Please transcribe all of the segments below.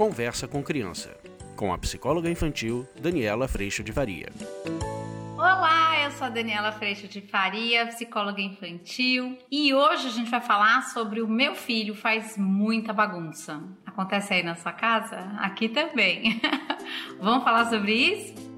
Conversa com Criança, com a psicóloga infantil Daniela Freixo de Faria. Olá, eu sou a Daniela Freixo de Faria, psicóloga infantil, e hoje a gente vai falar sobre o meu filho faz muita bagunça. Acontece aí na sua casa? Aqui também. Vamos falar sobre isso?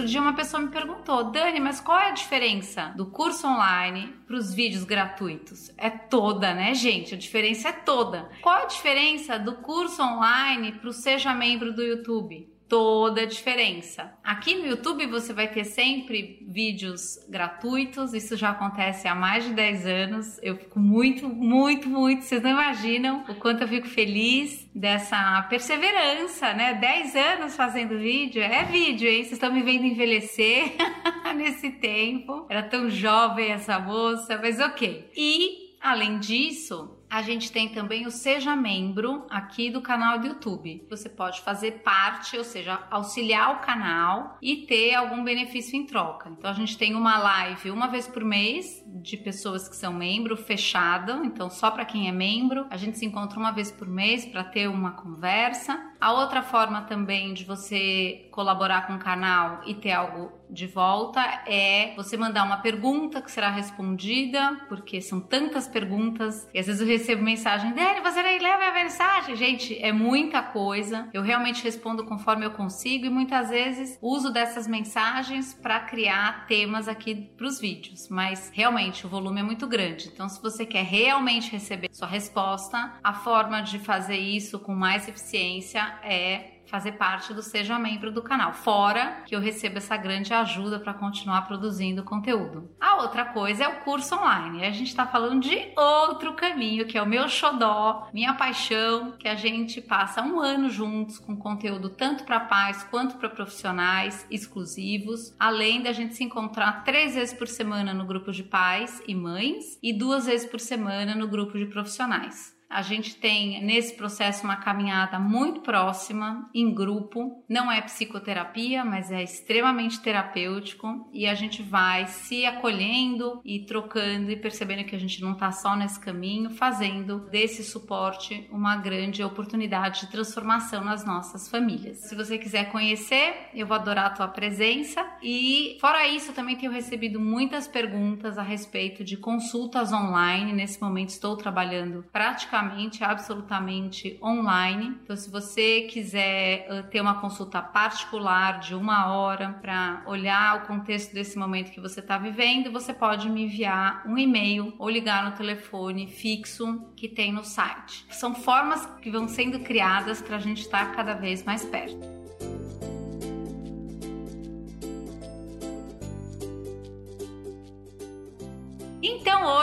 Outro dia uma pessoa me perguntou, Dani, mas qual é a diferença do curso online para os vídeos gratuitos? É toda, né, gente? A diferença é toda. Qual a diferença do curso online para o Seja Membro do YouTube? Toda a diferença. Aqui no YouTube você vai ter sempre vídeos gratuitos, isso já acontece há mais de 10 anos. Eu fico muito, muito, muito, vocês não imaginam o quanto eu fico feliz dessa perseverança, né? 10 anos fazendo vídeo, é vídeo, hein? Vocês estão me vendo envelhecer nesse tempo. Era tão jovem essa moça, mas ok. E além disso, a gente tem também o Seja Membro aqui do canal do YouTube. Você pode fazer parte, ou seja, auxiliar o canal e ter algum benefício em troca. Então a gente tem uma live uma vez por mês de pessoas que são membro fechada, então só para quem é membro. A gente se encontra uma vez por mês para ter uma conversa. A outra forma também de você colaborar com o canal e ter algo de volta é você mandar uma pergunta que será respondida, porque são tantas perguntas e às vezes eu recebo mensagem, Dani, você nem leva a mensagem? Gente, é muita coisa. Eu realmente respondo conforme eu consigo e muitas vezes uso dessas mensagens para criar temas aqui para os vídeos, mas realmente o volume é muito grande. Então, se você quer realmente receber sua resposta, a forma de fazer isso com mais eficiência é fazer parte do Seja Membro do canal. Fora que eu recebo essa grande ajuda para continuar produzindo conteúdo. A outra coisa é o curso online. A gente está falando de outro caminho, que é o meu xodó, minha paixão, que a gente passa um ano juntos com conteúdo tanto para pais quanto para profissionais exclusivos, além da gente se encontrar três vezes por semana no grupo de pais e mães e duas vezes por semana no grupo de profissionais. A gente tem nesse processo uma caminhada muito próxima, em grupo. Não é psicoterapia, mas é extremamente terapêutico e a gente vai se acolhendo e trocando e percebendo que a gente não está só nesse caminho, fazendo desse suporte uma grande oportunidade de transformação nas nossas famílias. Se você quiser conhecer, eu vou adorar a tua presença e fora isso, também tenho recebido muitas perguntas a respeito de consultas online. Nesse momento estou trabalhando praticamente absolutamente online. Então, se você quiser uh, ter uma consulta particular de uma hora para olhar o contexto desse momento que você está vivendo, você pode me enviar um e-mail ou ligar no telefone fixo que tem no site. São formas que vão sendo criadas para a gente estar tá cada vez mais perto.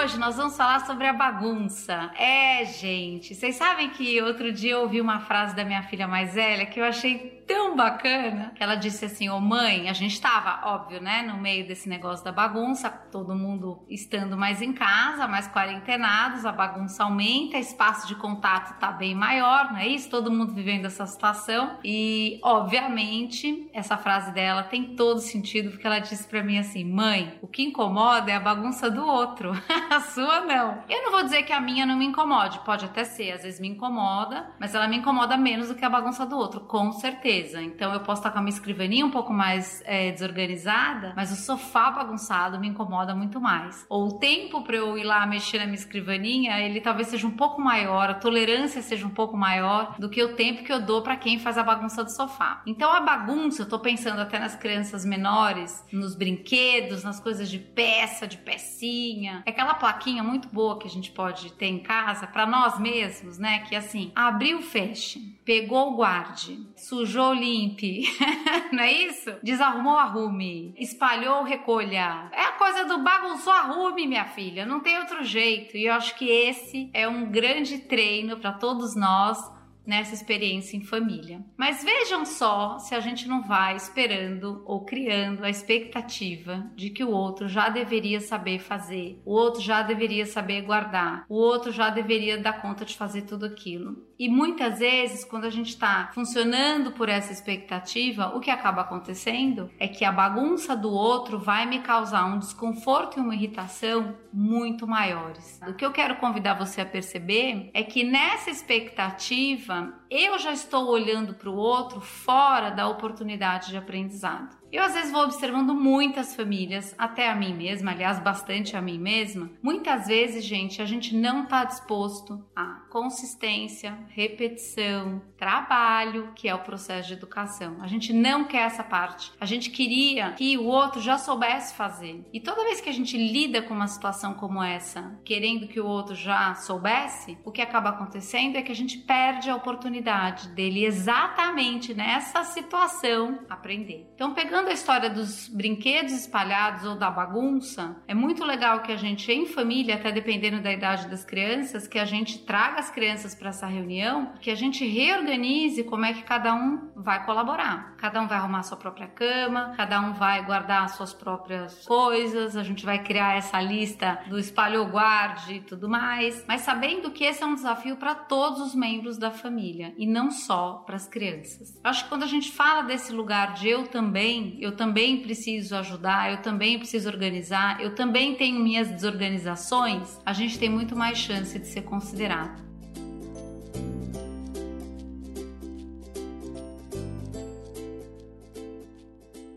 Hoje nós vamos falar sobre a bagunça. É, gente, vocês sabem que outro dia eu ouvi uma frase da minha filha mais velha que eu achei tão bacana que ela disse assim: Ô oh, mãe, a gente tava, óbvio, né, no meio desse negócio da bagunça, todo mundo estando mais em casa, mais quarentenados, a bagunça aumenta, espaço de contato tá bem maior, não é isso? Todo mundo vivendo essa situação. E, obviamente, essa frase dela tem todo sentido, porque ela disse para mim assim: mãe, o que incomoda é a bagunça do outro, a sua não. Eu não vou dizer que a minha não me incomode, pode até ser, às vezes me incomoda, mas ela me incomoda menos do que a bagunça do outro, com certeza. Então eu posso estar com a minha escrivaninha um pouco mais é, desorganizada, mas o sofá bagunçado me incomoda muito mais. Ou o tempo para eu ir lá mexer na minha escrivaninha, ele talvez seja um pouco maior, a tolerância seja um pouco maior do que o tempo que eu dou para quem faz a bagunça do sofá. Então a bagunça, eu tô pensando até nas crianças menores, nos brinquedos, nas coisas de peça, de pecinha. É aquela plaquinha muito boa que a gente pode ter em casa para nós mesmos, né? Que é assim, abriu, feche, pegou, guarde, sujou, limpe. Não é isso? Desarrumou, arrume. Espalhou, recolha. É a coisa do bagunçou, arrume, minha filha. Não tem outro jeito. E eu acho que esse é um grande treino para todos nós nessa experiência em família. Mas vejam só se a gente não vai esperando ou criando a expectativa de que o outro já deveria saber fazer, o outro já deveria saber guardar, o outro já deveria dar conta de fazer tudo aquilo. E muitas vezes, quando a gente está funcionando por essa expectativa, o que acaba acontecendo é que a bagunça do outro vai me causar um desconforto e uma irritação muito maiores. O que eu quero convidar você a perceber é que nessa expectativa, eu já estou olhando para o outro fora da oportunidade de aprendizado. Eu às vezes vou observando muitas famílias, até a mim mesma, aliás, bastante a mim mesma. Muitas vezes, gente, a gente não está disposto a consistência, repetição, trabalho, que é o processo de educação. A gente não quer essa parte. A gente queria que o outro já soubesse fazer. E toda vez que a gente lida com uma situação como essa, querendo que o outro já soubesse, o que acaba acontecendo é que a gente perde a oportunidade dele exatamente nessa situação aprender. Então, pegando a história dos brinquedos espalhados ou da bagunça, é muito legal que a gente em família, até dependendo da idade das crianças, que a gente traga as crianças para essa reunião, que a gente reorganize como é que cada um vai colaborar. Cada um vai arrumar sua própria cama, cada um vai guardar suas próprias coisas, a gente vai criar essa lista do espalho guarde e tudo mais, mas sabendo que esse é um desafio para todos os membros da família e não só para as crianças. Acho que quando a gente fala desse lugar de eu também, eu também preciso ajudar, eu também preciso organizar, eu também tenho minhas desorganizações, a gente tem muito mais chance de ser considerado.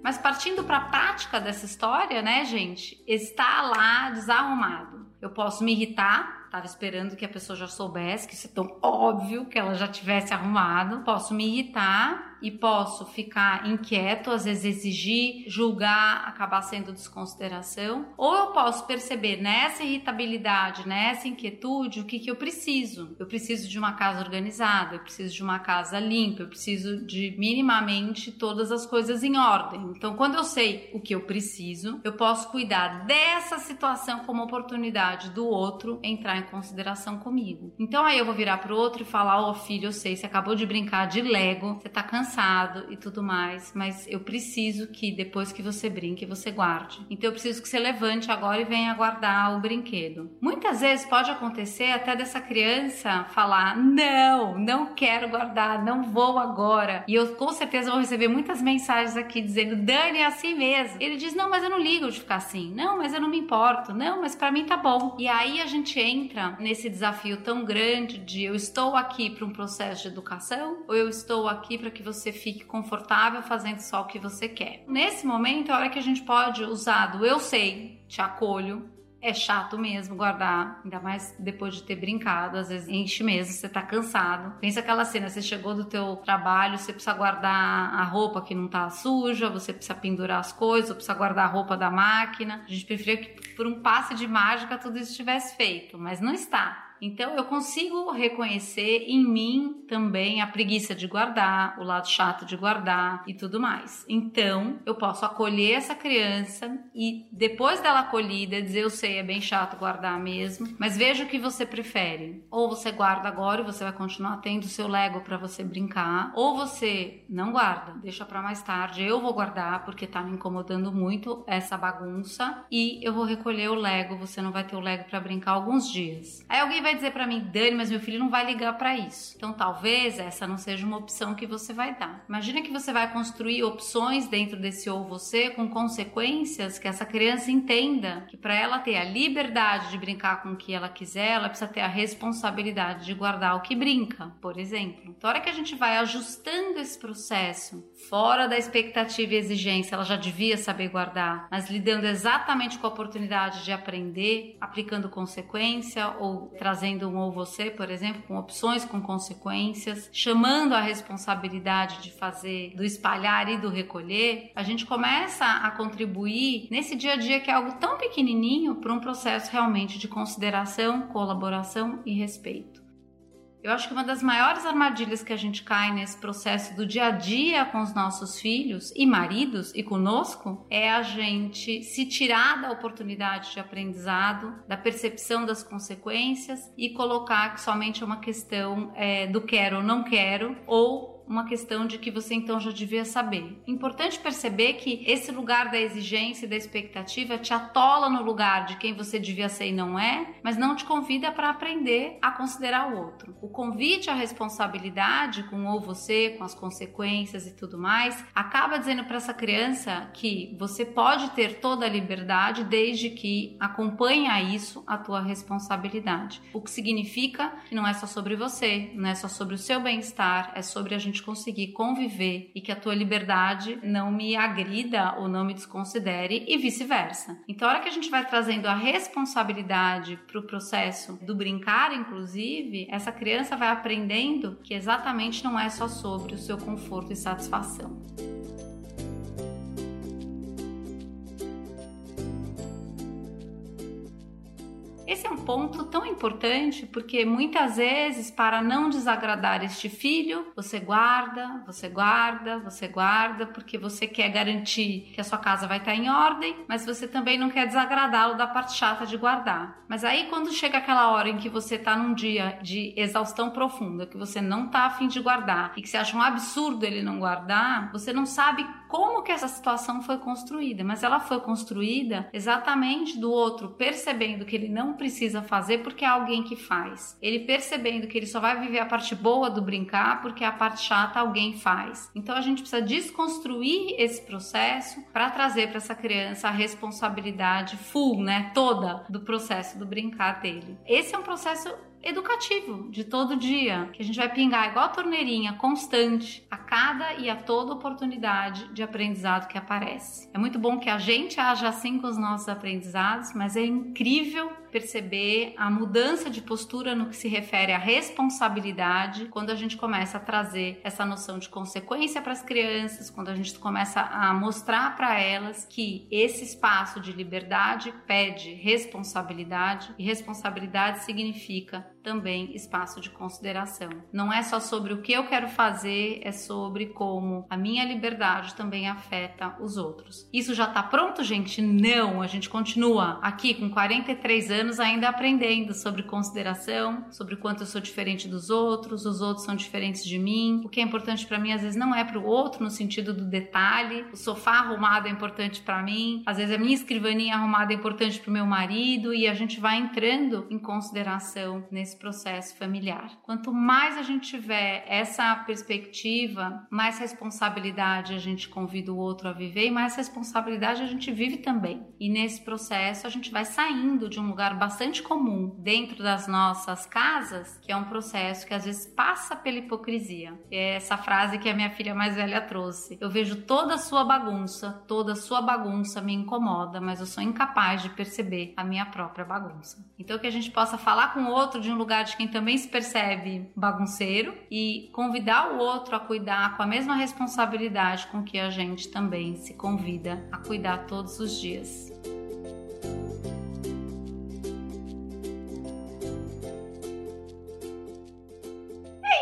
Mas partindo para a prática dessa história, né, gente? Está lá desarrumado. Eu posso me irritar, Tava esperando que a pessoa já soubesse, que isso é tão óbvio que ela já tivesse arrumado. Posso me irritar, e posso ficar inquieto, às vezes exigir, julgar, acabar sendo desconsideração, ou eu posso perceber nessa irritabilidade, nessa inquietude, o que, que eu preciso. Eu preciso de uma casa organizada, eu preciso de uma casa limpa, eu preciso de minimamente todas as coisas em ordem. Então, quando eu sei o que eu preciso, eu posso cuidar dessa situação como oportunidade do outro entrar em consideração comigo. Então, aí eu vou virar pro outro e falar: Ô oh, filho, eu sei, você acabou de brincar de Lego, você tá cansado cansado e tudo mais, mas eu preciso que depois que você brinque, você guarde. Então eu preciso que você levante agora e venha guardar o brinquedo. Muitas vezes pode acontecer até dessa criança falar: "Não, não quero guardar, não vou agora". E eu com certeza vou receber muitas mensagens aqui dizendo: "Dani, é assim mesmo". Ele diz: "Não, mas eu não ligo de ficar assim. Não, mas eu não me importo. Não, mas para mim tá bom". E aí a gente entra nesse desafio tão grande de eu estou aqui para um processo de educação ou eu estou aqui para que você você fique confortável fazendo só o que você quer. Nesse momento é a hora que a gente pode usar do eu sei, te acolho, é chato mesmo guardar, ainda mais depois de ter brincado, às vezes enche mesmo, você tá cansado. Pensa aquela cena, você chegou do teu trabalho, você precisa guardar a roupa que não tá suja, você precisa pendurar as coisas, precisa guardar a roupa da máquina. A gente preferia que por um passe de mágica tudo isso estivesse feito, mas não está. Então eu consigo reconhecer em mim também a preguiça de guardar, o lado chato de guardar e tudo mais. Então eu posso acolher essa criança e depois dela acolhida dizer eu sei é bem chato guardar mesmo, mas veja o que você prefere. Ou você guarda agora e você vai continuar tendo seu Lego para você brincar, ou você não guarda, deixa para mais tarde. Eu vou guardar porque tá me incomodando muito essa bagunça e eu vou recolher o Lego, você não vai ter o Lego para brincar alguns dias. Aí alguém vai vai dizer para mim, Dani, mas meu filho não vai ligar para isso. Então talvez essa não seja uma opção que você vai dar. Imagina que você vai construir opções dentro desse ou você com consequências que essa criança entenda que para ela ter a liberdade de brincar com o que ela quiser, ela precisa ter a responsabilidade de guardar o que brinca, por exemplo. Então, a hora que a gente vai ajustando esse processo, fora da expectativa e exigência, ela já devia saber guardar, mas lidando exatamente com a oportunidade de aprender, aplicando consequência ou trazendo trazendo um ou você, por exemplo, com opções, com consequências, chamando a responsabilidade de fazer, do espalhar e do recolher, a gente começa a contribuir nesse dia a dia que é algo tão pequenininho para um processo realmente de consideração, colaboração e respeito. Eu acho que uma das maiores armadilhas que a gente cai nesse processo do dia a dia com os nossos filhos e maridos e conosco é a gente se tirar da oportunidade de aprendizado, da percepção das consequências e colocar que somente é uma questão é, do quero ou não quero ou uma questão de que você então já devia saber. Importante perceber que esse lugar da exigência e da expectativa te atola no lugar de quem você devia ser e não é, mas não te convida para aprender a considerar o outro. O convite à responsabilidade com ou você, com as consequências e tudo mais, acaba dizendo para essa criança que você pode ter toda a liberdade desde que acompanhe a isso a tua responsabilidade. O que significa que não é só sobre você, não é só sobre o seu bem-estar, é sobre a gente gente conseguir conviver e que a tua liberdade não me agrida ou não me desconsidere e vice-versa. Então, a hora que a gente vai trazendo a responsabilidade para o processo do brincar, inclusive, essa criança vai aprendendo que exatamente não é só sobre o seu conforto e satisfação. Ponto tão importante porque muitas vezes, para não desagradar este filho, você guarda, você guarda, você guarda, porque você quer garantir que a sua casa vai estar em ordem, mas você também não quer desagradá-lo da parte chata de guardar. Mas aí, quando chega aquela hora em que você está num dia de exaustão profunda, que você não está afim de guardar e que você acha um absurdo ele não guardar, você não sabe como que essa situação foi construída, mas ela foi construída exatamente do outro percebendo que ele não precisa fazer porque é alguém que faz. Ele percebendo que ele só vai viver a parte boa do brincar porque a parte chata alguém faz. Então a gente precisa desconstruir esse processo para trazer para essa criança a responsabilidade full, né, toda do processo do brincar dele. Esse é um processo educativo de todo dia, que a gente vai pingar igual a torneirinha, constante, a cada e a toda oportunidade de aprendizado que aparece. É muito bom que a gente haja assim com os nossos aprendizados, mas é incrível perceber a mudança de postura no que se refere à responsabilidade quando a gente começa a trazer essa noção de consequência para as crianças, quando a gente começa a mostrar para elas que esse espaço de liberdade pede responsabilidade e responsabilidade significa também espaço de consideração. Não é só sobre o que eu quero fazer, é sobre como a minha liberdade também afeta os outros. Isso já está pronto, gente? Não, a gente continua aqui com 43 anos ainda aprendendo sobre consideração, sobre quanto eu sou diferente dos outros, os outros são diferentes de mim. O que é importante para mim às vezes não é para o outro no sentido do detalhe. O sofá arrumado é importante para mim, às vezes a minha escrivaninha arrumada é importante para o meu marido e a gente vai entrando em consideração nesse nesse processo familiar. Quanto mais a gente tiver essa perspectiva, mais responsabilidade a gente convida o outro a viver e mais responsabilidade a gente vive também. E nesse processo a gente vai saindo de um lugar bastante comum dentro das nossas casas, que é um processo que às vezes passa pela hipocrisia. É essa frase que a minha filha mais velha trouxe. Eu vejo toda a sua bagunça, toda a sua bagunça me incomoda, mas eu sou incapaz de perceber a minha própria bagunça. Então que a gente possa falar com o outro de um lugar de quem também se percebe bagunceiro e convidar o outro a cuidar com a mesma responsabilidade com que a gente também se convida a cuidar todos os dias.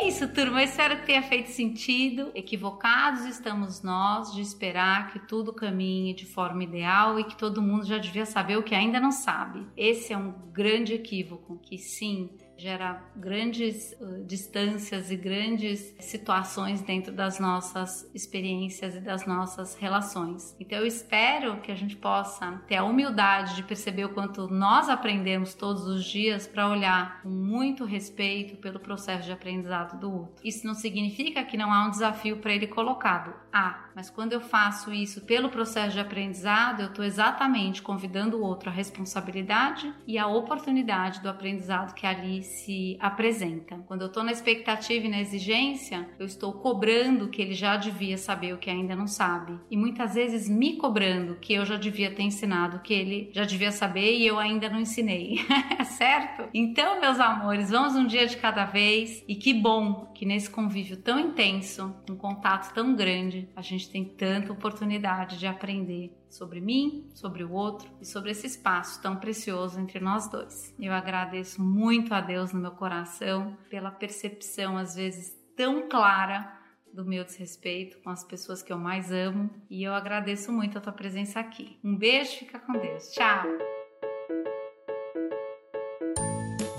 É isso, turma. Espero que tenha feito sentido. Equivocados estamos nós de esperar que tudo caminhe de forma ideal e que todo mundo já devia saber o que ainda não sabe. Esse é um grande equívoco. Que sim, gera grandes uh, distâncias e grandes situações dentro das nossas experiências e das nossas relações. Então eu espero que a gente possa ter a humildade de perceber o quanto nós aprendemos todos os dias para olhar com muito respeito pelo processo de aprendizado do outro. Isso não significa que não há um desafio para ele colocado. Há, mas quando eu faço isso pelo processo de aprendizado, eu estou exatamente convidando o outro à responsabilidade e à oportunidade do aprendizado que ali se apresenta. Quando eu estou na expectativa e na exigência, eu estou cobrando que ele já devia saber o que ainda não sabe. E muitas vezes me cobrando que eu já devia ter ensinado que ele já devia saber e eu ainda não ensinei. certo? Então, meus amores, vamos um dia de cada vez. E que bom que nesse convívio tão intenso, um contato tão grande, a gente tem tanta oportunidade de aprender sobre mim, sobre o outro e sobre esse espaço tão precioso entre nós dois. Eu agradeço muito a Deus no meu coração pela percepção, às vezes, tão clara do meu desrespeito com as pessoas que eu mais amo e eu agradeço muito a tua presença aqui. Um beijo, fica com Deus. Tchau.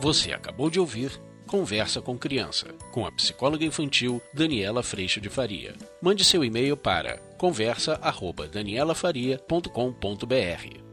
Você acabou de ouvir Conversa com Criança, com a psicóloga infantil Daniela Freixo de Faria. Mande seu e-mail para conversa@danielafaria.com.br.